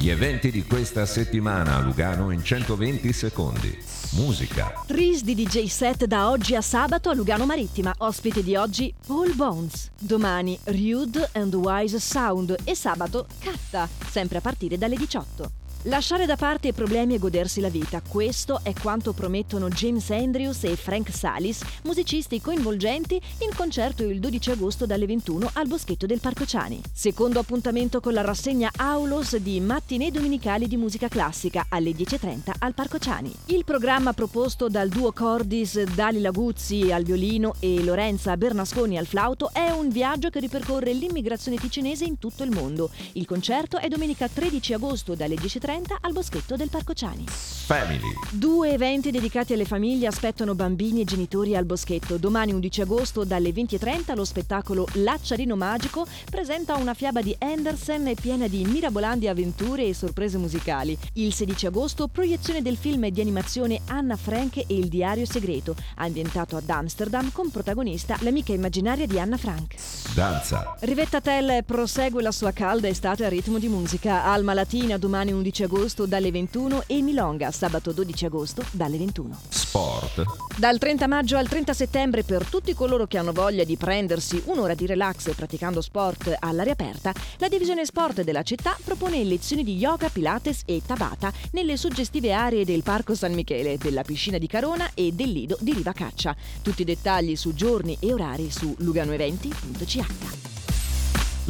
Gli eventi di questa settimana a Lugano in 120 secondi. Musica. Tris di DJ set da oggi a sabato a Lugano Marittima. Ospite di oggi Paul Bones. Domani Rude and Wise Sound e sabato Catta, sempre a partire dalle 18. Lasciare da parte i problemi e godersi la vita, questo è quanto promettono James Andrews e Frank Salis, musicisti coinvolgenti, in concerto il 12 agosto dalle 21 al Boschetto del Parco Ciani. Secondo appuntamento con la rassegna Aulos di Mattinee Domenicali di Musica Classica alle 10.30 al Parco Ciani. Il programma proposto dal duo Cordis Dali Laguzzi al violino e Lorenza Bernasconi al flauto è un viaggio che ripercorre l'immigrazione ticinese in tutto il mondo. Il concerto è domenica 13 agosto dalle 10.30 al Boschetto del Parco Ciani. Family. Due eventi dedicati alle famiglie aspettano bambini e genitori al Boschetto. Domani 11 agosto dalle 20.30 lo spettacolo L'acciarino magico presenta una fiaba di Andersen piena di mirabolanti avventure e sorprese musicali. Il 16 agosto proiezione del film di animazione Anna Frank e il diario segreto, ambientato ad Amsterdam con protagonista l'amica immaginaria di Anna Frank. Danza. Rivetta Tell prosegue la sua calda estate a ritmo di musica. Alma Latina domani 11 agosto dalle 21 e Milonga sabato 12 agosto dalle 21. Sport. Dal 30 maggio al 30 settembre per tutti coloro che hanno voglia di prendersi un'ora di relax praticando sport all'aria aperta, la divisione sport della città propone lezioni di yoga, pilates e tabata nelle suggestive aree del Parco San Michele, della piscina di Carona e del lido di Riva Caccia. Tutti i dettagli su giorni e orari su luganoeventi.ch.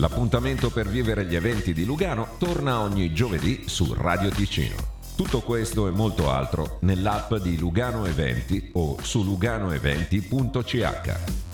L'appuntamento per vivere gli eventi di Lugano torna ogni giovedì su Radio Ticino. Tutto questo e molto altro nell'app di Lugano Eventi o su luganoeventi.ch.